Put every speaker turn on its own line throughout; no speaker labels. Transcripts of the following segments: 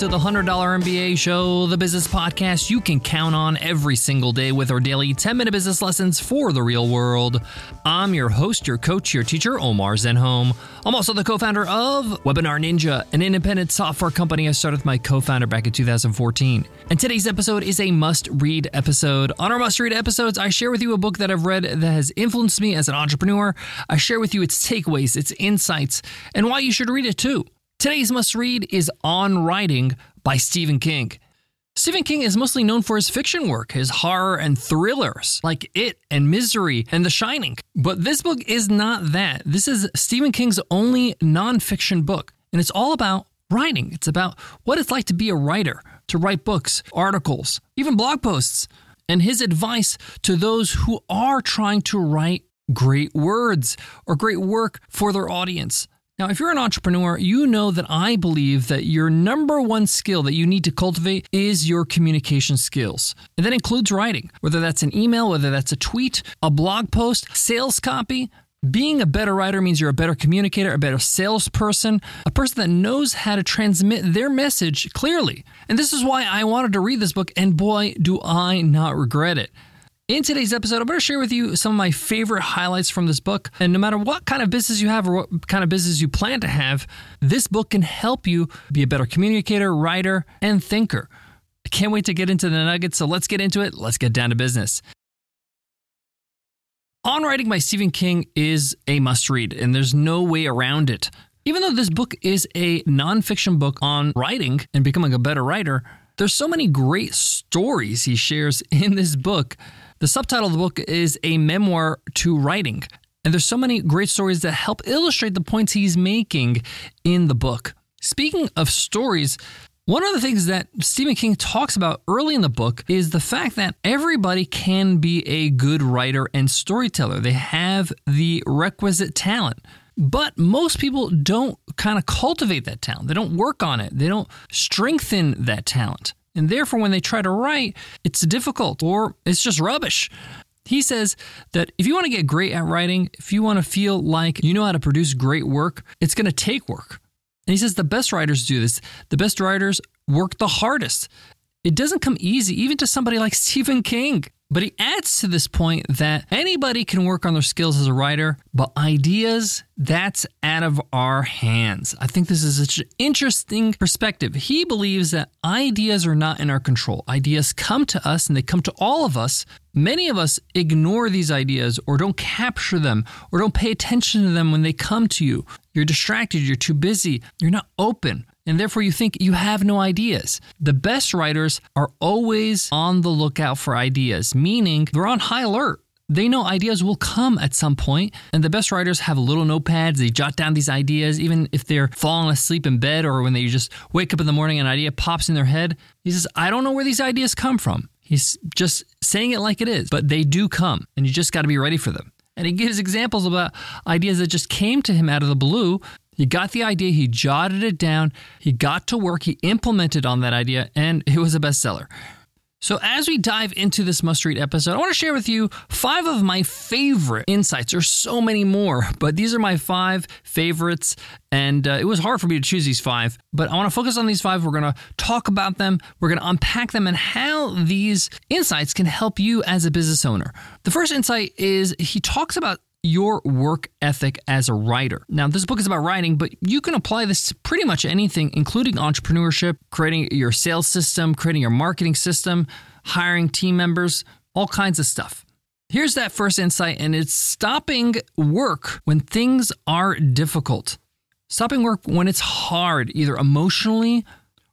to the $100 MBA show, the business podcast you can count on every single day with our daily 10 minute business lessons for the real world. I'm your host, your coach, your teacher, Omar Zenhom. I'm also the co founder of Webinar Ninja, an independent software company I started with my co founder back in 2014. And today's episode is a must read episode. On our must read episodes, I share with you a book that I've read that has influenced me as an entrepreneur. I share with you its takeaways, its insights, and why you should read it too. Today's must read is On Writing by Stephen King. Stephen King is mostly known for his fiction work, his horror and thrillers like It and Misery and The Shining. But this book is not that. This is Stephen King's only nonfiction book, and it's all about writing. It's about what it's like to be a writer, to write books, articles, even blog posts, and his advice to those who are trying to write great words or great work for their audience. Now, if you're an entrepreneur, you know that I believe that your number one skill that you need to cultivate is your communication skills. And that includes writing, whether that's an email, whether that's a tweet, a blog post, sales copy. Being a better writer means you're a better communicator, a better salesperson, a person that knows how to transmit their message clearly. And this is why I wanted to read this book, and boy, do I not regret it. In today's episode, I'm going to share with you some of my favorite highlights from this book. And no matter what kind of business you have or what kind of business you plan to have, this book can help you be a better communicator, writer, and thinker. I can't wait to get into the nuggets, so let's get into it. Let's get down to business. On Writing by Stephen King is a must read, and there's no way around it. Even though this book is a nonfiction book on writing and becoming a better writer, there's so many great stories he shares in this book the subtitle of the book is A Memoir to Writing. And there's so many great stories that help illustrate the points he's making in the book. Speaking of stories, one of the things that Stephen King talks about early in the book is the fact that everybody can be a good writer and storyteller. They have the requisite talent. But most people don't kind of cultivate that talent. They don't work on it. They don't strengthen that talent. And therefore, when they try to write, it's difficult or it's just rubbish. He says that if you want to get great at writing, if you want to feel like you know how to produce great work, it's going to take work. And he says the best writers do this. The best writers work the hardest. It doesn't come easy, even to somebody like Stephen King. But he adds to this point that anybody can work on their skills as a writer, but ideas, that's out of our hands. I think this is such an interesting perspective. He believes that ideas are not in our control. Ideas come to us and they come to all of us. Many of us ignore these ideas or don't capture them or don't pay attention to them when they come to you. You're distracted, you're too busy, you're not open and therefore you think you have no ideas. The best writers are always on the lookout for ideas, meaning they're on high alert. They know ideas will come at some point, and the best writers have little notepads. They jot down these ideas, even if they're falling asleep in bed or when they just wake up in the morning and an idea pops in their head. He says, I don't know where these ideas come from. He's just saying it like it is, but they do come, and you just got to be ready for them. And he gives examples about ideas that just came to him out of the blue he got the idea, he jotted it down, he got to work, he implemented on that idea, and it was a bestseller. So, as we dive into this must read episode, I want to share with you five of my favorite insights. There's so many more, but these are my five favorites. And uh, it was hard for me to choose these five, but I want to focus on these five. We're going to talk about them, we're going to unpack them, and how these insights can help you as a business owner. The first insight is he talks about your work ethic as a writer. Now, this book is about writing, but you can apply this to pretty much anything, including entrepreneurship, creating your sales system, creating your marketing system, hiring team members, all kinds of stuff. Here's that first insight, and it's stopping work when things are difficult. Stopping work when it's hard, either emotionally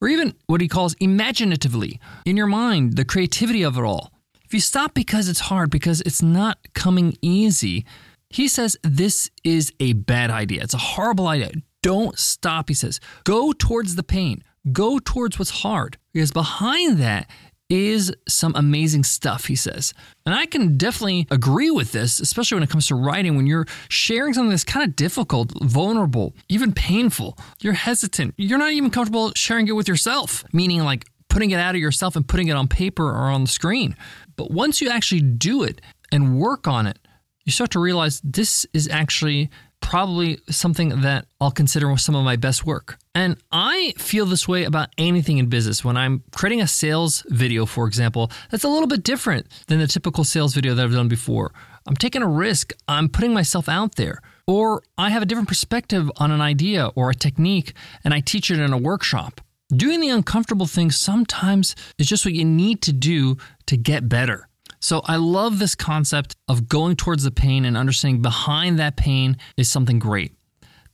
or even what he calls imaginatively, in your mind, the creativity of it all. If you stop because it's hard, because it's not coming easy, he says this is a bad idea. It's a horrible idea. Don't stop, he says. Go towards the pain, go towards what's hard, because behind that is some amazing stuff, he says. And I can definitely agree with this, especially when it comes to writing, when you're sharing something that's kind of difficult, vulnerable, even painful. You're hesitant. You're not even comfortable sharing it with yourself, meaning like putting it out of yourself and putting it on paper or on the screen. But once you actually do it and work on it, you start to realize this is actually probably something that I'll consider some of my best work. And I feel this way about anything in business. When I'm creating a sales video, for example, that's a little bit different than the typical sales video that I've done before. I'm taking a risk, I'm putting myself out there. Or I have a different perspective on an idea or a technique and I teach it in a workshop. Doing the uncomfortable things sometimes is just what you need to do to get better. So I love this concept of going towards the pain and understanding behind that pain is something great.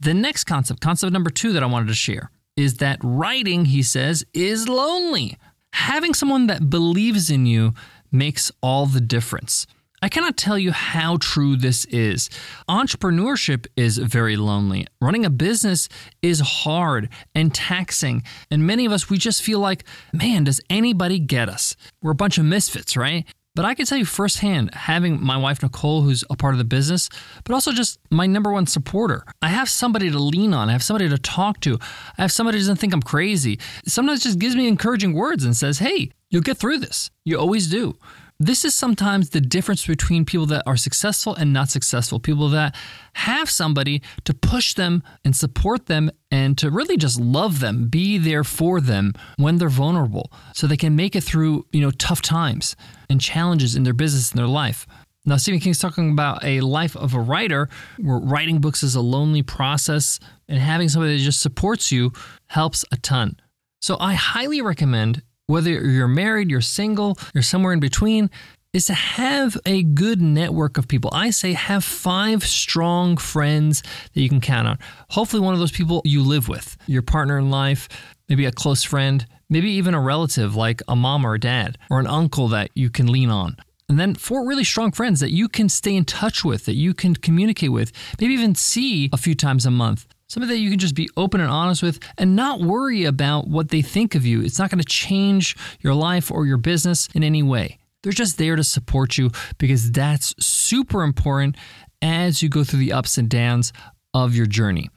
The next concept, concept number two that I wanted to share, is that writing, he says, is lonely. Having someone that believes in you makes all the difference. I cannot tell you how true this is. Entrepreneurship is very lonely. Running a business is hard and taxing. And many of us, we just feel like, man, does anybody get us? We're a bunch of misfits, right? But I can tell you firsthand, having my wife Nicole, who's a part of the business, but also just my number one supporter. I have somebody to lean on. I have somebody to talk to. I have somebody who doesn't think I'm crazy. Sometimes just gives me encouraging words and says, hey, you'll get through this. You always do. This is sometimes the difference between people that are successful and not successful. People that have somebody to push them and support them and to really just love them, be there for them when they're vulnerable so they can make it through, you know, tough times and challenges in their business and their life. Now, Stephen King's talking about a life of a writer where writing books is a lonely process and having somebody that just supports you helps a ton. So I highly recommend whether you're married, you're single, you're somewhere in between, is to have a good network of people. I say have five strong friends that you can count on. Hopefully, one of those people you live with, your partner in life, maybe a close friend, maybe even a relative like a mom or a dad, or an uncle that you can lean on. And then four really strong friends that you can stay in touch with, that you can communicate with, maybe even see a few times a month somebody that you can just be open and honest with and not worry about what they think of you. It's not going to change your life or your business in any way. They're just there to support you because that's super important as you go through the ups and downs of your journey.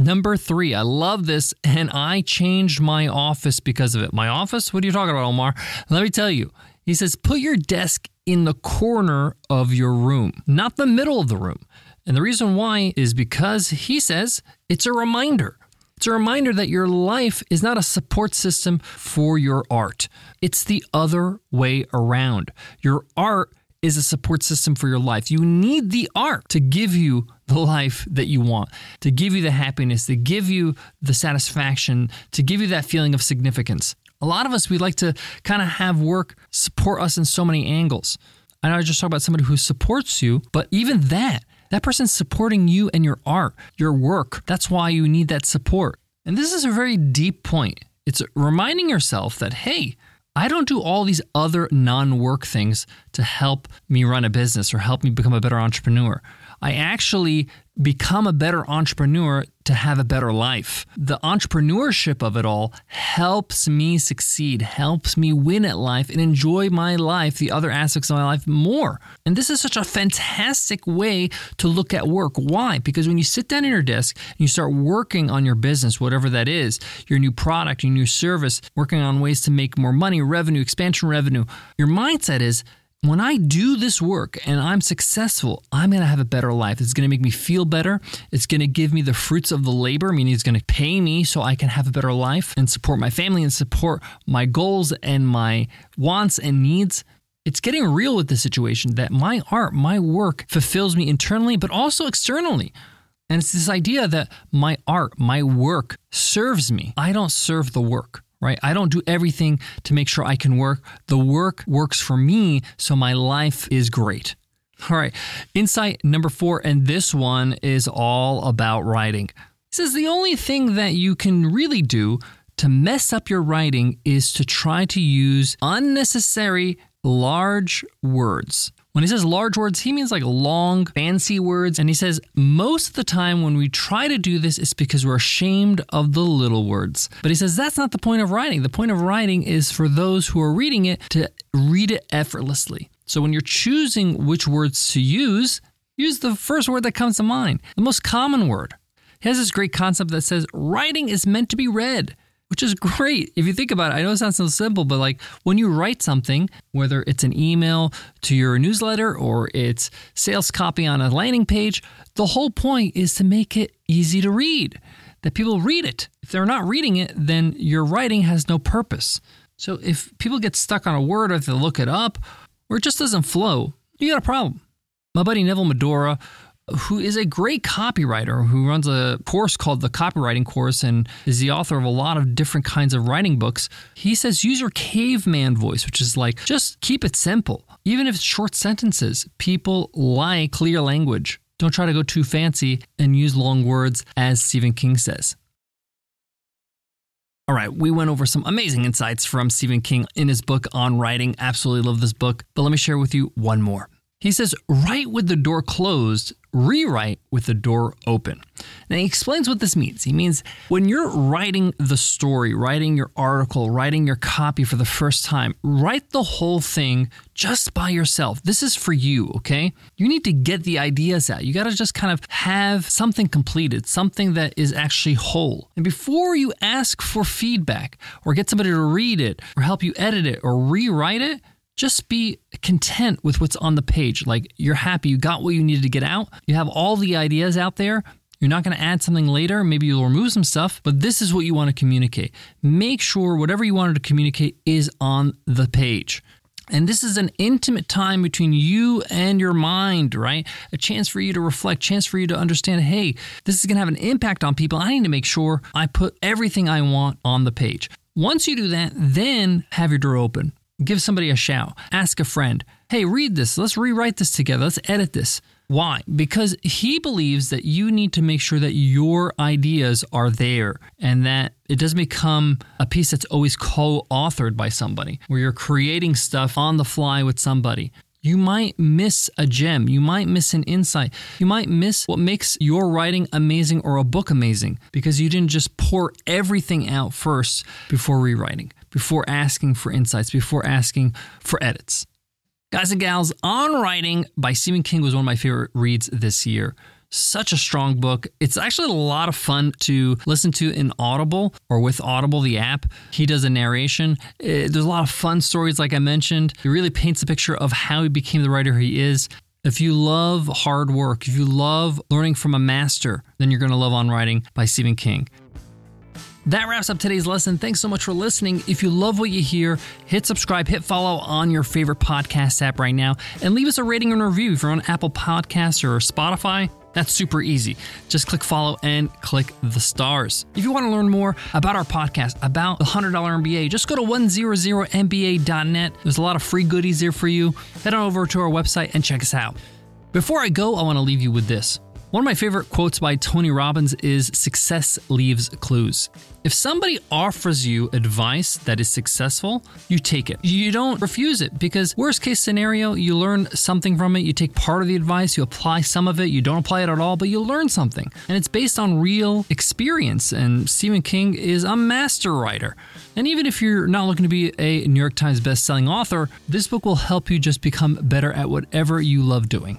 Number three, I love this, and I changed my office because of it. My office? What are you talking about, Omar? Let me tell you. He says, put your desk in the corner of your room, not the middle of the room. And the reason why is because he says it's a reminder. It's a reminder that your life is not a support system for your art. It's the other way around. Your art is a support system for your life. You need the art to give you the life that you want, to give you the happiness, to give you the satisfaction, to give you that feeling of significance. A lot of us, we like to kind of have work support us in so many angles. I know I just talked about somebody who supports you, but even that, that person's supporting you and your art, your work. That's why you need that support. And this is a very deep point. It's reminding yourself that, hey, I don't do all these other non work things to help me run a business or help me become a better entrepreneur. I actually become a better entrepreneur to have a better life. The entrepreneurship of it all helps me succeed, helps me win at life and enjoy my life, the other aspects of my life more. And this is such a fantastic way to look at work. Why? Because when you sit down at your desk and you start working on your business, whatever that is, your new product, your new service, working on ways to make more money, revenue, expansion revenue, your mindset is when I do this work and I'm successful, I'm going to have a better life. It's going to make me feel better. It's going to give me the fruits of the labor, meaning it's going to pay me so I can have a better life and support my family and support my goals and my wants and needs. It's getting real with the situation that my art, my work fulfills me internally, but also externally. And it's this idea that my art, my work serves me. I don't serve the work right? I don't do everything to make sure I can work. The work works for me, so my life is great. All right, insight number four, and this one is all about writing. This is the only thing that you can really do to mess up your writing is to try to use unnecessary large words. When he says large words, he means like long, fancy words. And he says most of the time when we try to do this, it's because we're ashamed of the little words. But he says that's not the point of writing. The point of writing is for those who are reading it to read it effortlessly. So when you're choosing which words to use, use the first word that comes to mind, the most common word. He has this great concept that says writing is meant to be read. Which is great. If you think about it, I know it sounds so simple, but like when you write something, whether it's an email to your newsletter or it's sales copy on a landing page, the whole point is to make it easy to read, that people read it. If they're not reading it, then your writing has no purpose. So if people get stuck on a word or if they look it up or it just doesn't flow, you got a problem. My buddy Neville Medhora, who is a great copywriter who runs a course called the Copywriting Course and is the author of a lot of different kinds of writing books. He says use your caveman voice, which is like just keep it simple. Even if it's short sentences, people like clear language. Don't try to go too fancy and use long words, as Stephen King says. All right, we went over some amazing insights from Stephen King in his book on writing. Absolutely love this book, but let me share with you one more. He says, write with the door closed, rewrite with the door open. Now, he explains what this means. He means when you're writing the story, writing your article, writing your copy for the first time, write the whole thing just by yourself. This is for you, okay? You need to get the ideas out. You got to just kind of have something completed, something that is actually whole. And before you ask for feedback or get somebody to read it or help you edit it or rewrite it, just be content with what's on the page. Like you're happy, you got what you needed to get out, you have all the ideas out there. You're not going to add something later. Maybe you'll remove some stuff, but this is what you want to communicate. Make sure whatever you wanted to communicate is on the page. And this is an intimate time between you and your mind, right? A chance for you to reflect, chance for you to understand, hey, this is going to have an impact on people. I need to make sure I put everything I want on the page. Once you do that, then have your door open. Give somebody a shout. Ask a friend, hey, read this. Let's rewrite this together. Let's edit this. Why? Because he believes that you need to make sure that your ideas are there and that it doesn't become a piece that's always co authored by somebody, where you're creating stuff on the fly with somebody. You might miss a gem. You might miss an insight. You might miss what makes your writing amazing or a book amazing because you didn't just pour everything out first before rewriting before asking for insights, before asking for edits. Guys and gals, On Writing by Stephen King was one of my favorite reads this year. Such a strong book. It's actually a lot of fun to listen to in Audible or with Audible, the app. He does a narration. Eh, there's a lot of fun stories, like I mentioned. He really paints a picture of how he became the writer he is. If you love hard work, if you love learning from a master, then you're going to love On Writing by Stephen King. That wraps up today's lesson. Thanks so much for listening. If you love what you hear, hit subscribe, hit follow on your favorite podcast app right now, and leave us a rating and review if you're on Apple Podcasts or Spotify. That's super easy. Just click follow and click the stars. If you want to learn more about our podcast, about the $100 MBA, just go to 100MBA.net. There's a lot of free goodies there for you. Head on over to our website and check us out. Before I go, I want to leave you with this. One of my favorite quotes by Tony Robbins is Success leaves clues. If somebody offers you advice that is successful, you take it. You don't refuse it because, worst case scenario, you learn something from it. You take part of the advice, you apply some of it, you don't apply it at all, but you learn something. And it's based on real experience. And Stephen King is a master writer. And even if you're not looking to be a New York Times bestselling author, this book will help you just become better at whatever you love doing.